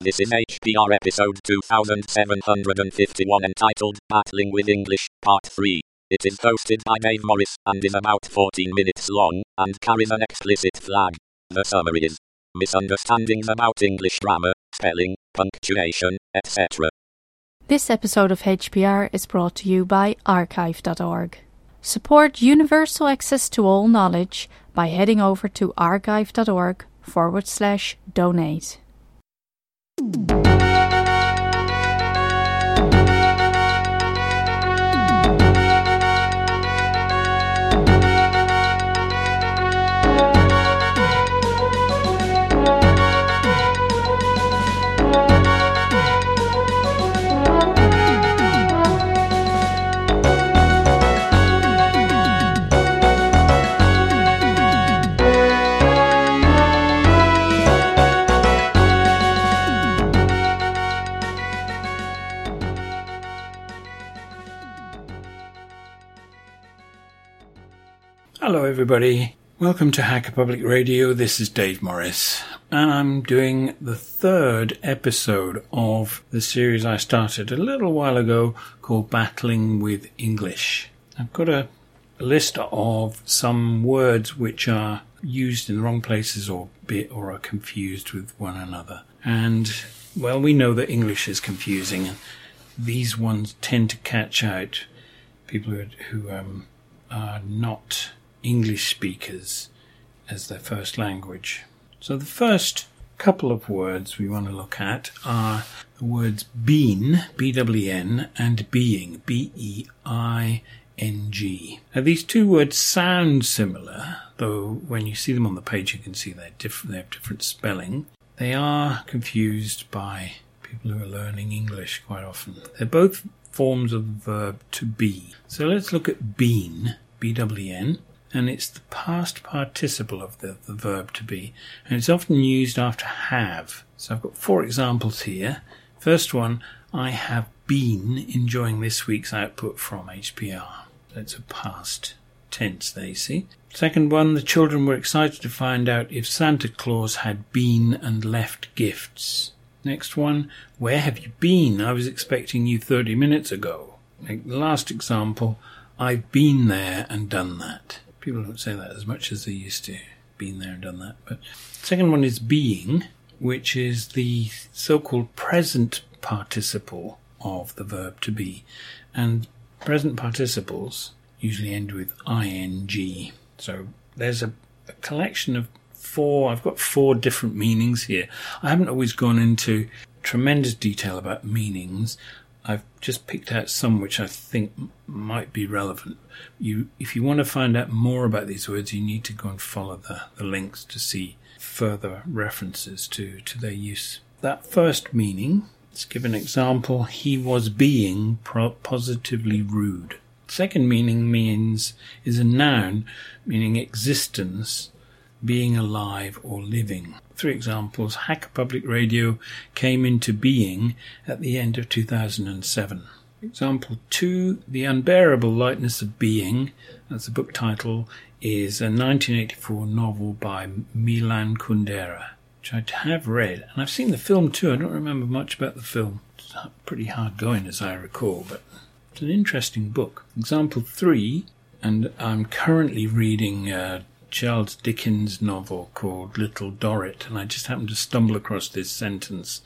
This is HPR episode 2751 entitled Battling with English, Part 3. It is hosted by Dave Morris and is about 14 minutes long and carries an explicit flag. The summary is misunderstandings about English grammar, spelling, punctuation, etc. This episode of HPR is brought to you by archive.org. Support universal access to all knowledge by heading over to archive.org forward slash donate. Hello, everybody. Welcome to Hacker Public Radio. This is Dave Morris, and I'm doing the third episode of the series I started a little while ago called Battling with English. I've got a, a list of some words which are used in the wrong places or bit or are confused with one another. And well, we know that English is confusing, and these ones tend to catch out people who, who um, are not English speakers as their first language. So the first couple of words we want to look at are the words been, B-W-N, and being, B-E-I-N-G. Now these two words sound similar, though when you see them on the page you can see they're different, they have different spelling. They are confused by people who are learning English quite often. They're both forms of the verb to be. So let's look at been, B-W-N, and it's the past participle of the, the verb to be, and it's often used after have. So I've got four examples here. First one, I have been enjoying this week's output from HPR. That's a past tense, they see. Second one, the children were excited to find out if Santa Claus had been and left gifts. Next one, where have you been? I was expecting you 30 minutes ago. Like the last example, I've been there and done that. People don't say that as much as they used to. Been there and done that. But second one is being, which is the so-called present participle of the verb to be. And present participles usually end with ing. So there's a, a collection of four, I've got four different meanings here. I haven't always gone into tremendous detail about meanings. I've just picked out some which I think might be relevant. You, if you want to find out more about these words, you need to go and follow the, the links to see further references to, to their use. That first meaning, let's give an example. He was being pro- positively rude. Second meaning means is a noun meaning existence, being alive or living. Three examples. Hacker Public Radio came into being at the end of 2007. Example two, The Unbearable Lightness of Being, that's the book title, is a 1984 novel by Milan Kundera, which I have read, and I've seen the film too. I don't remember much about the film. It's pretty hard going as I recall, but it's an interesting book. Example three, and I'm currently reading uh, Charles Dickens novel called Little Dorrit, and I just happened to stumble across this sentence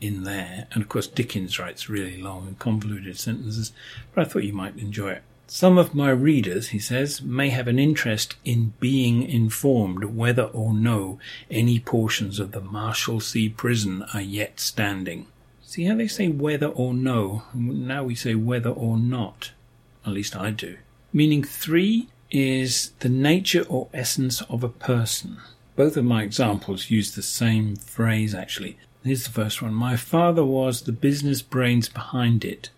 in there. And of course, Dickens writes really long and convoluted sentences, but I thought you might enjoy it. Some of my readers, he says, may have an interest in being informed whether or no any portions of the Marshalsea prison are yet standing. See how they say whether or no? Now we say whether or not. At least I do. Meaning three is the nature or essence of a person. Both of my examples use the same phrase actually. Here's the first one. My father was the business brains behind it,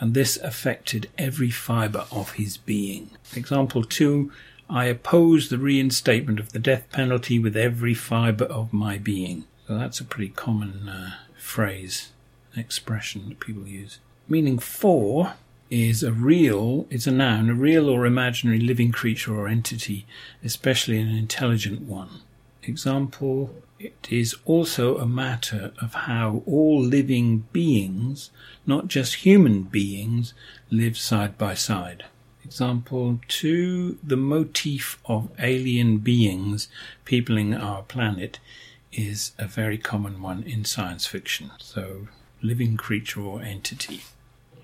and this affected every fibre of his being. Example two. I oppose the reinstatement of the death penalty with every fibre of my being. So that's a pretty common uh, phrase, expression that people use. Meaning four is a real, it's a noun, a real or imaginary living creature or entity, especially an intelligent one. Example, it is also a matter of how all living beings, not just human beings, live side by side. Example two, the motif of alien beings peopling our planet is a very common one in science fiction. So, living creature or entity.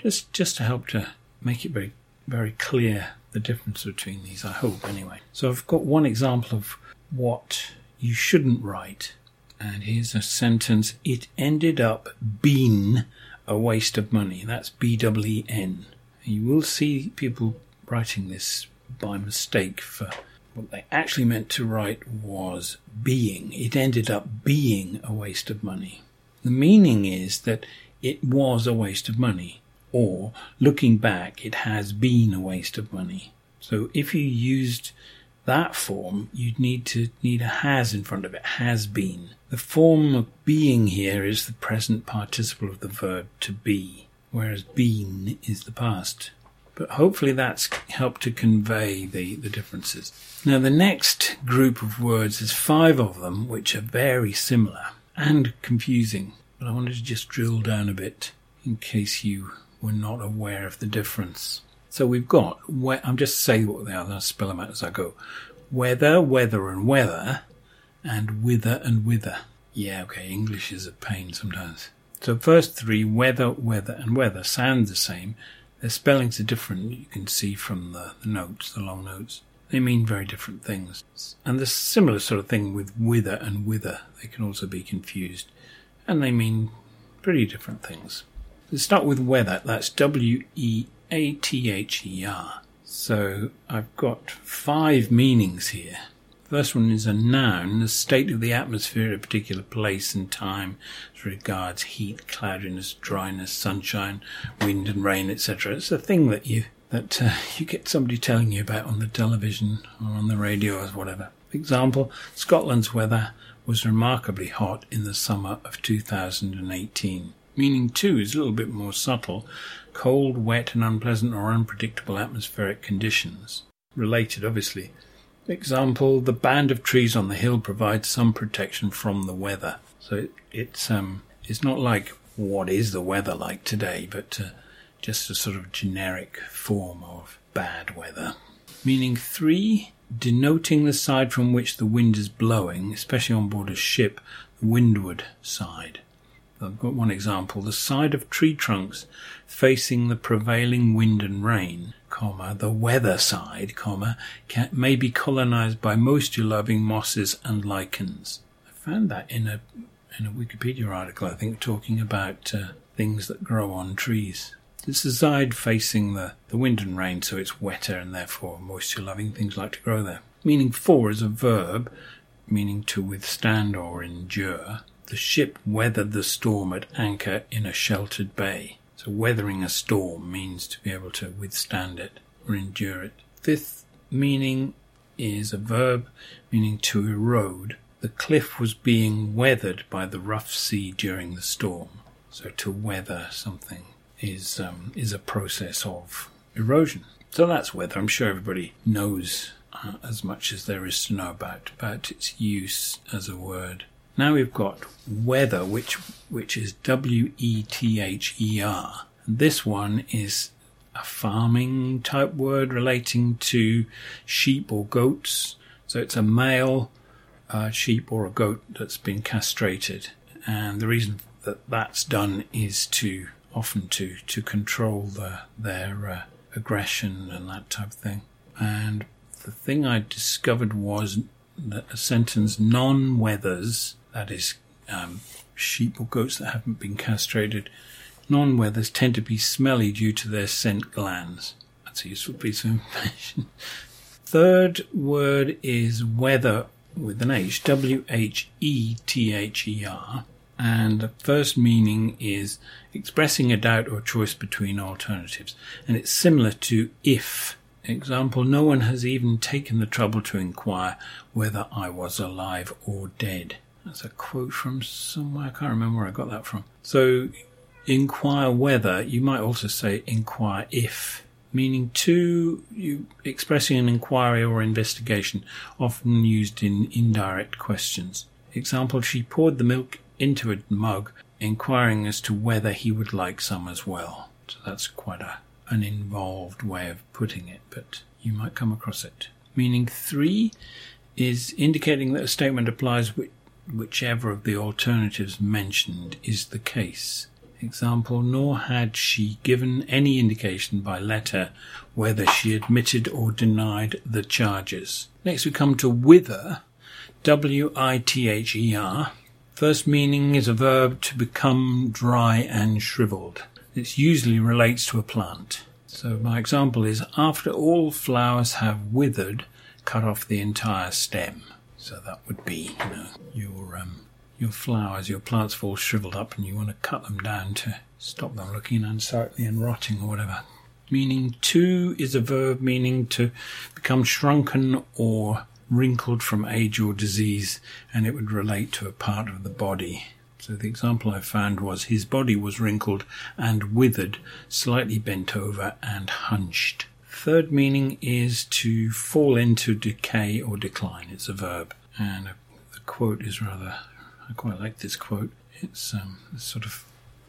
Just, just to help to make it very, very clear the difference between these, I hope anyway. So I've got one example of what you shouldn't write. And here's a sentence. It ended up being a waste of money. That's B W E N. You will see people writing this by mistake for what they actually meant to write was being. It ended up being a waste of money. The meaning is that it was a waste of money, or looking back, it has been a waste of money. So if you used that form, you'd need to need a has in front of it, has been. The form of being here is the present participle of the verb to be, whereas been is the past but hopefully that's helped to convey the, the differences. Now, the next group of words is five of them, which are very similar and confusing, but I wanted to just drill down a bit in case you were not aware of the difference. So we've got, I'm just saying what they are, I'll spell them out as I go. Weather, wether and whether, and wither and whither. Yeah, okay, English is a pain sometimes. So first three, weather, wether and whether, sound the same, their spellings are different, you can see from the, the notes, the long notes. They mean very different things. And the similar sort of thing with wither and whither. They can also be confused. And they mean pretty different things. Let's start with weather. That's W E A T H E R. So I've got five meanings here. First one is a noun, the state of the atmosphere at a particular place and time as regards heat, cloudiness, dryness, sunshine, wind and rain, etc. It's a thing that you that uh, you get somebody telling you about on the television or on the radio or whatever. Example, Scotland's weather was remarkably hot in the summer of 2018. Meaning two is a little bit more subtle, cold, wet and unpleasant or unpredictable atmospheric conditions. Related, obviously. Example, the band of trees on the hill provides some protection from the weather. So it, it's um, it's not like what is the weather like today, but uh, just a sort of generic form of bad weather. Meaning three, denoting the side from which the wind is blowing, especially on board a ship, the windward side. I've got one example. The side of tree trunks facing the prevailing wind and rain, comma, the weather side, comma, can, may be colonized by moisture-loving mosses and lichens. I found that in a in a Wikipedia article, I think, talking about uh, things that grow on trees. It's the side facing the, the wind and rain, so it's wetter and therefore moisture loving things like to grow there. Meaning four is a verb, meaning to withstand or endure. The ship weathered the storm at anchor in a sheltered bay. So weathering a storm means to be able to withstand it or endure it. Fifth meaning is a verb meaning to erode. The cliff was being weathered by the rough sea during the storm. So to weather something is um, is a process of erosion. So that's weather. I'm sure everybody knows uh, as much as there is to know about about its use as a word. Now we've got wether, which which is W E T H E R. This one is a farming type word relating to sheep or goats. So it's a male uh, sheep or a goat that's been castrated, and the reason that that's done is to often to to control the, their uh, aggression and that type of thing. And the thing I discovered was that a sentence non-wethers that is, um, sheep or goats that haven't been castrated, non wethers tend to be smelly due to their scent glands. That's a useful piece of information. Third word is whether with an H, W H E T H E R. And the first meaning is expressing a doubt or choice between alternatives. And it's similar to if. Example, no one has even taken the trouble to inquire whether I was alive or dead. That's a quote from somewhere. I can't remember where I got that from. So, inquire whether, you might also say inquire if. meaning two you expressing an inquiry or investigation, often used in indirect questions. Example, she poured the milk into a mug, inquiring as to whether he would like some as well. So that's quite a, an involved way of putting it, but you might come across it. Meaning three is indicating that a statement applies whichever of the alternatives mentioned is the case. Example, nor had she given any indication by letter whether she admitted or denied the charges. Next we come to wither, W-I-T-H-E-R. First meaning is a verb to become dry and shriveled. It usually relates to a plant. So my example is, after all flowers have withered, cut off the entire stem. So that would be, you know, your um, your flowers, your plants fall shriveled up, and you want to cut them down to stop them looking unsightly and rotting or whatever. Meaning to is a verb meaning two become shrunken or wrinkled from age or disease, and it would relate to a part of the body. So the example I found was his body was wrinkled and withered, slightly bent over and hunched. Third meaning is to fall into decay or decline. It's a verb. And the quote is rather, I quite like this quote. It's um, a sort of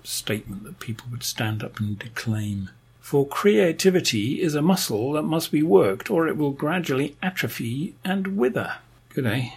statement that people would stand up and declaim. For creativity is a muscle that must be worked or it will gradually atrophy and wither. Good, eh?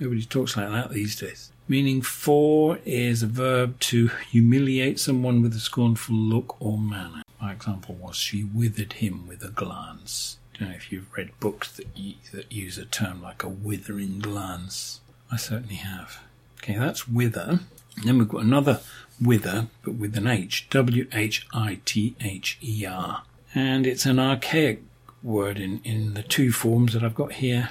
Nobody talks like that these days. Meaning for is a verb to humiliate someone with a scornful look or manner. My example was she withered him with a glance. I don't know if you've read books that, that use a term like a withering glance. I certainly have. Okay, that's wither. then we've got another whither, but with an H. W H I T H E R. And it's an archaic word in, in the two forms that I've got here.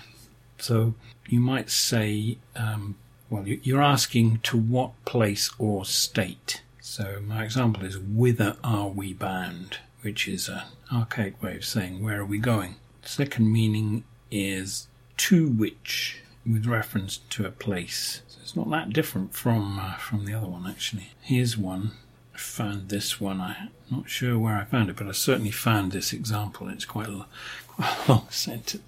So you might say um, well, you're asking to what place or state. So my example is, whither are we bound? Which is an archaic way of saying, where are we going? Second meaning is to which, with reference to a place. So it's not that different from uh, from the other one actually. Here's one. I found this one. I'm not sure where I found it, but I certainly found this example. It's quite a, quite a long sentence.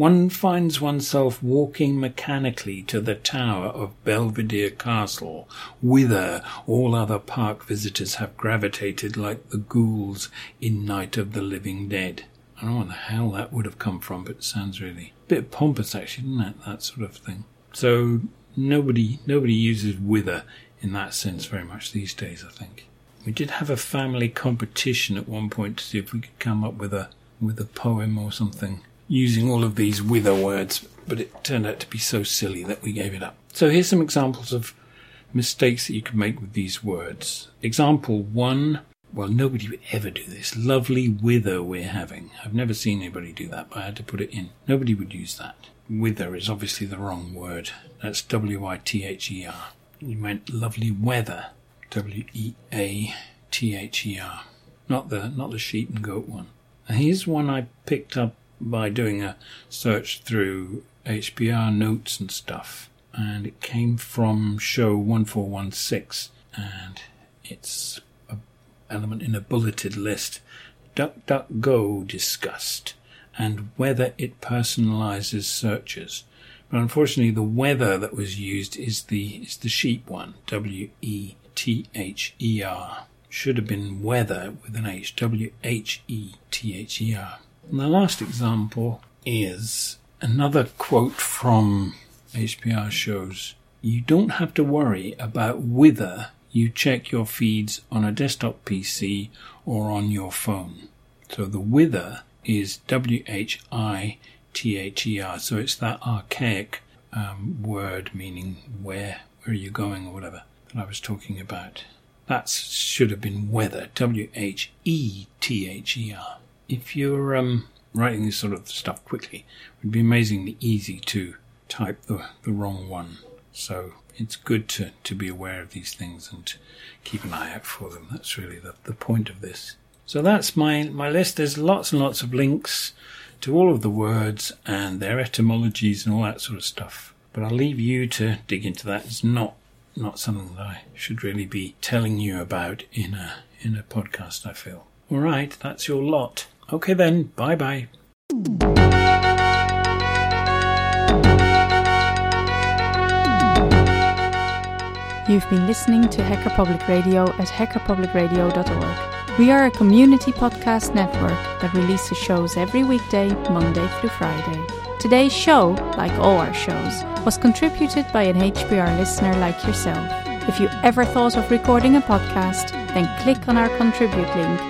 One finds oneself walking mechanically to the tower of Belvedere Castle, whither all other park visitors have gravitated like the ghouls in Night of the Living Dead. I don't know where the hell that would have come from, but it sounds really a bit pompous, actually, doesn't it? That sort of thing. So nobody nobody uses whither in that sense very much these days. I think we did have a family competition at one point to see if we could come up with a with a poem or something using all of these wither words, but it turned out to be so silly that we gave it up. So here's some examples of mistakes that you could make with these words. Example one. Well, nobody would ever do this. Lovely wither we're having. I've never seen anybody do that, but I had to put it in. Nobody would use that. Wither is obviously the wrong word. That's W I T H E R. You meant lovely weather. W E A T H E R. Not the not the sheep and goat one. Now here's one I picked up by doing a search through HPR notes and stuff, and it came from show 1416, and it's an element in a bulleted list. DuckDuckGo discussed, and whether it personalizes searches. But unfortunately, the wether that was used is the is the sheep one. W E T H E R should have been whether with an H. W H E T H E R. And the last example is another quote from HPR shows You don't have to worry about whether you check your feeds on a desktop PC or on your phone. So the whither is W H I T H E R. So it's that archaic um, word meaning where where are you going or whatever that I was talking about. That should have been whether. W H E T H E R if you're um, writing this sort of stuff quickly, it would be amazingly easy to type the, the wrong one. So it's good to, to be aware of these things and keep an eye out for them. That's really the, the point of this. So that's my, my list. There's lots and lots of links to all of the words and their etymologies and all that sort of stuff. But I'll leave you to dig into that. It's not not something that I should really be telling you about in a in a podcast, I feel. All right, that's your lot. Okay then, bye bye. You've been listening to Hacker Public Radio at hackerpublicradio.org. We are a community podcast network that releases shows every weekday, Monday through Friday. Today's show, like all our shows, was contributed by an HPR listener like yourself. If you ever thought of recording a podcast, then click on our contribute link